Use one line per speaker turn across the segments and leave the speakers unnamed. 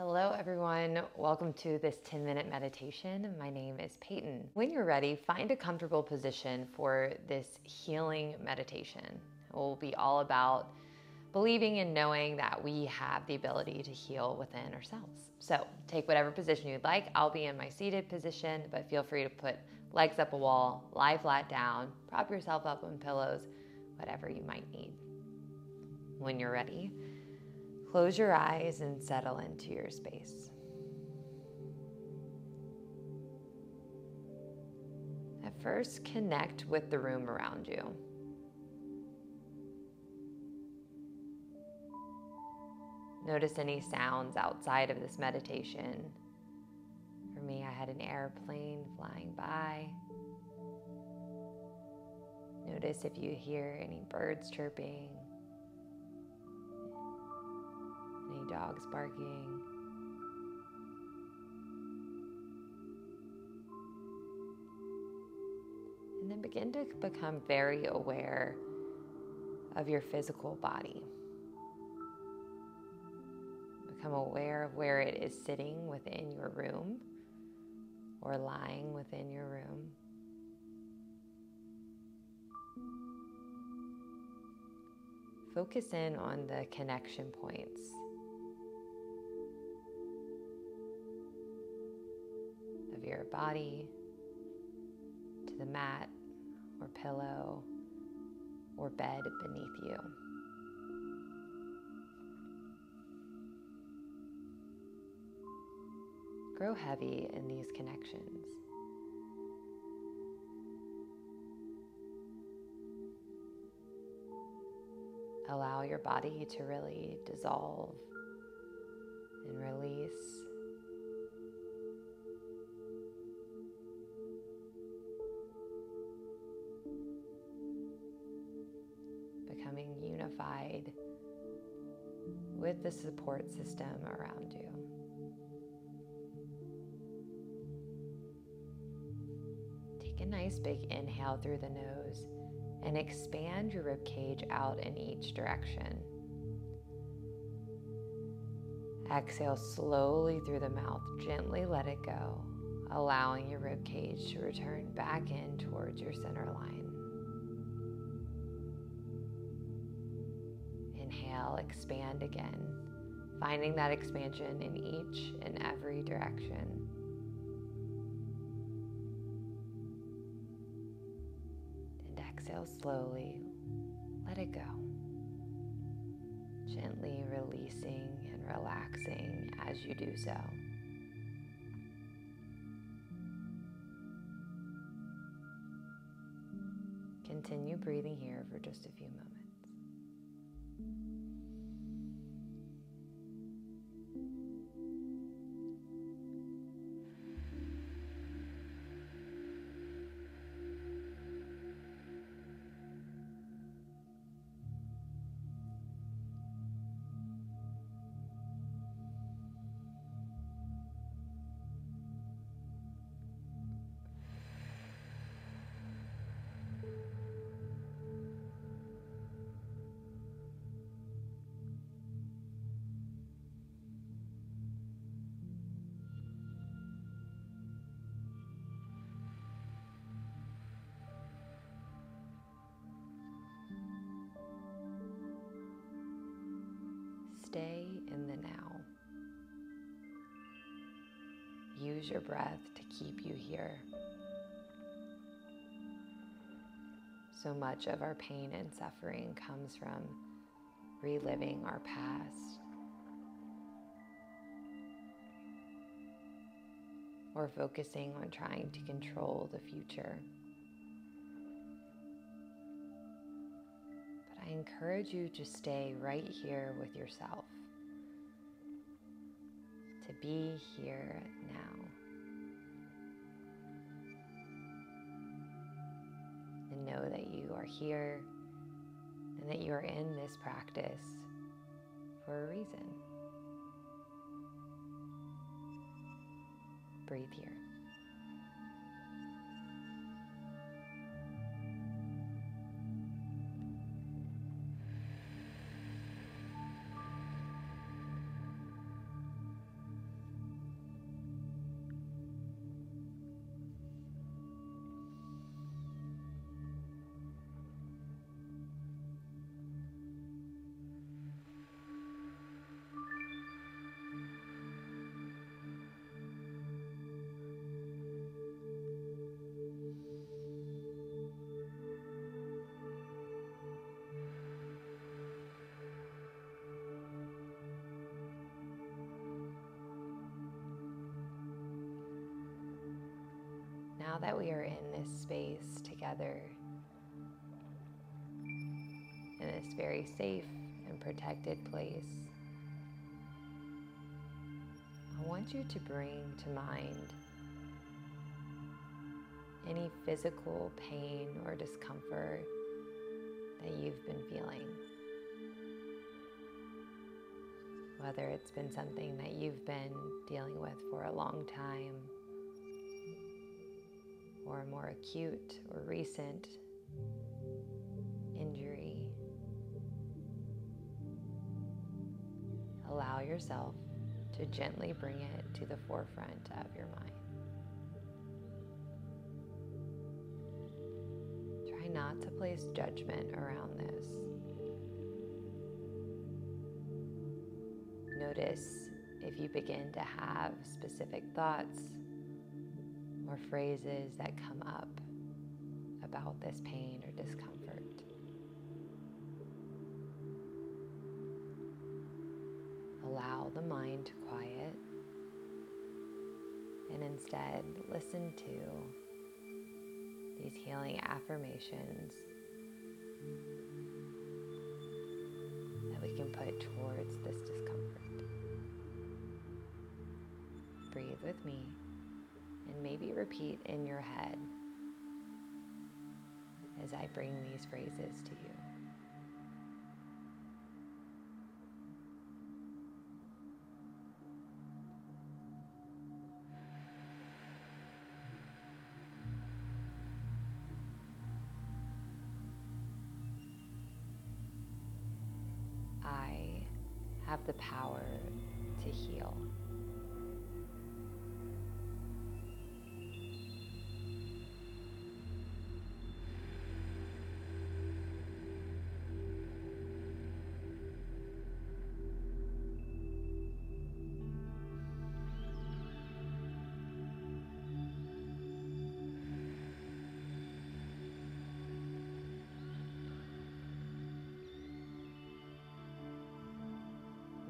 Hello, everyone. Welcome to this 10 minute meditation. My name is Peyton. When you're ready, find a comfortable position for this healing meditation. It will be all about believing and knowing that we have the ability to heal within ourselves. So take whatever position you'd like. I'll be in my seated position, but feel free to put legs up a wall, lie flat down, prop yourself up on pillows, whatever you might need. When you're ready, Close your eyes and settle into your space. At first, connect with the room around you. Notice any sounds outside of this meditation. For me, I had an airplane flying by. Notice if you hear any birds chirping dogs barking. And then begin to become very aware of your physical body. Become aware of where it is sitting within your room or lying within your room. Focus in on the connection points body to the mat or pillow or bed beneath you. Grow heavy in these connections. Allow your body to really dissolve unified with the support system around you. Take a nice big inhale through the nose and expand your rib cage out in each direction. Exhale slowly through the mouth, gently let it go, allowing your rib cage to return back in towards your center line. Expand again, finding that expansion in each and every direction. And exhale slowly, let it go. Gently releasing and relaxing as you do so. Continue breathing here for just a few moments. Your breath to keep you here. So much of our pain and suffering comes from reliving our past or focusing on trying to control the future. But I encourage you to stay right here with yourself. Be here now. And know that you are here and that you are in this practice for a reason. Breathe here. Now that we are in this space together, in this very safe and protected place, I want you to bring to mind any physical pain or discomfort that you've been feeling. Whether it's been something that you've been dealing with for a long time or a more acute or recent injury. Allow yourself to gently bring it to the forefront of your mind. Try not to place judgment around this. Notice if you begin to have specific thoughts or phrases that come up about this pain or discomfort. Allow the mind to quiet and instead listen to these healing affirmations that we can put towards this discomfort. Breathe with me maybe repeat in your head as I bring these phrases to you. I have the power to heal.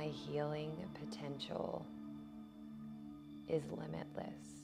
My healing potential is limitless.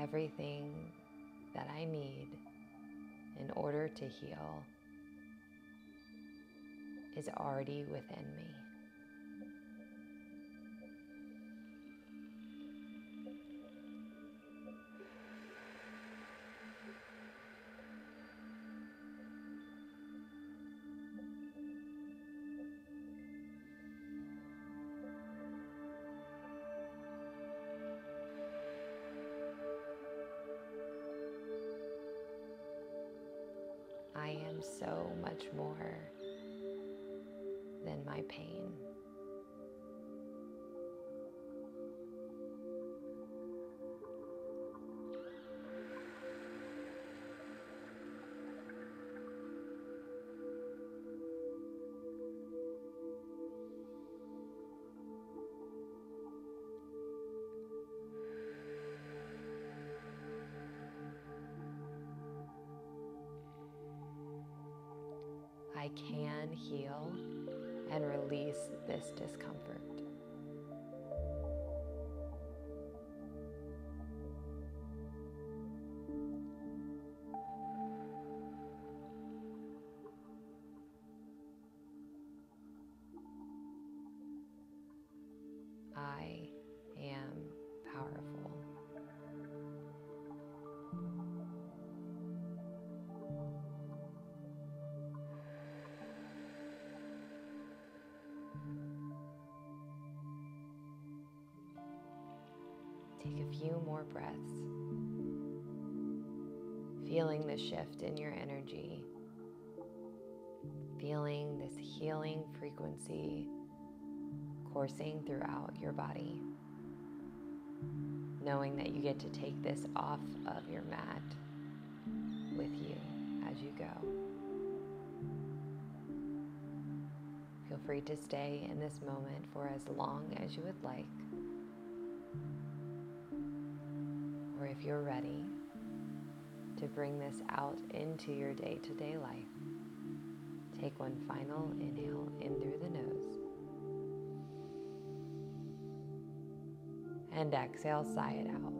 Everything that I need in order to heal is already within me. So much more than my pain. I can heal and release this discomfort. Few more breaths, feeling the shift in your energy, feeling this healing frequency coursing throughout your body, knowing that you get to take this off of your mat with you as you go. Feel free to stay in this moment for as long as you would like. If you're ready to bring this out into your day to day life, take one final inhale in through the nose. And exhale, sigh it out.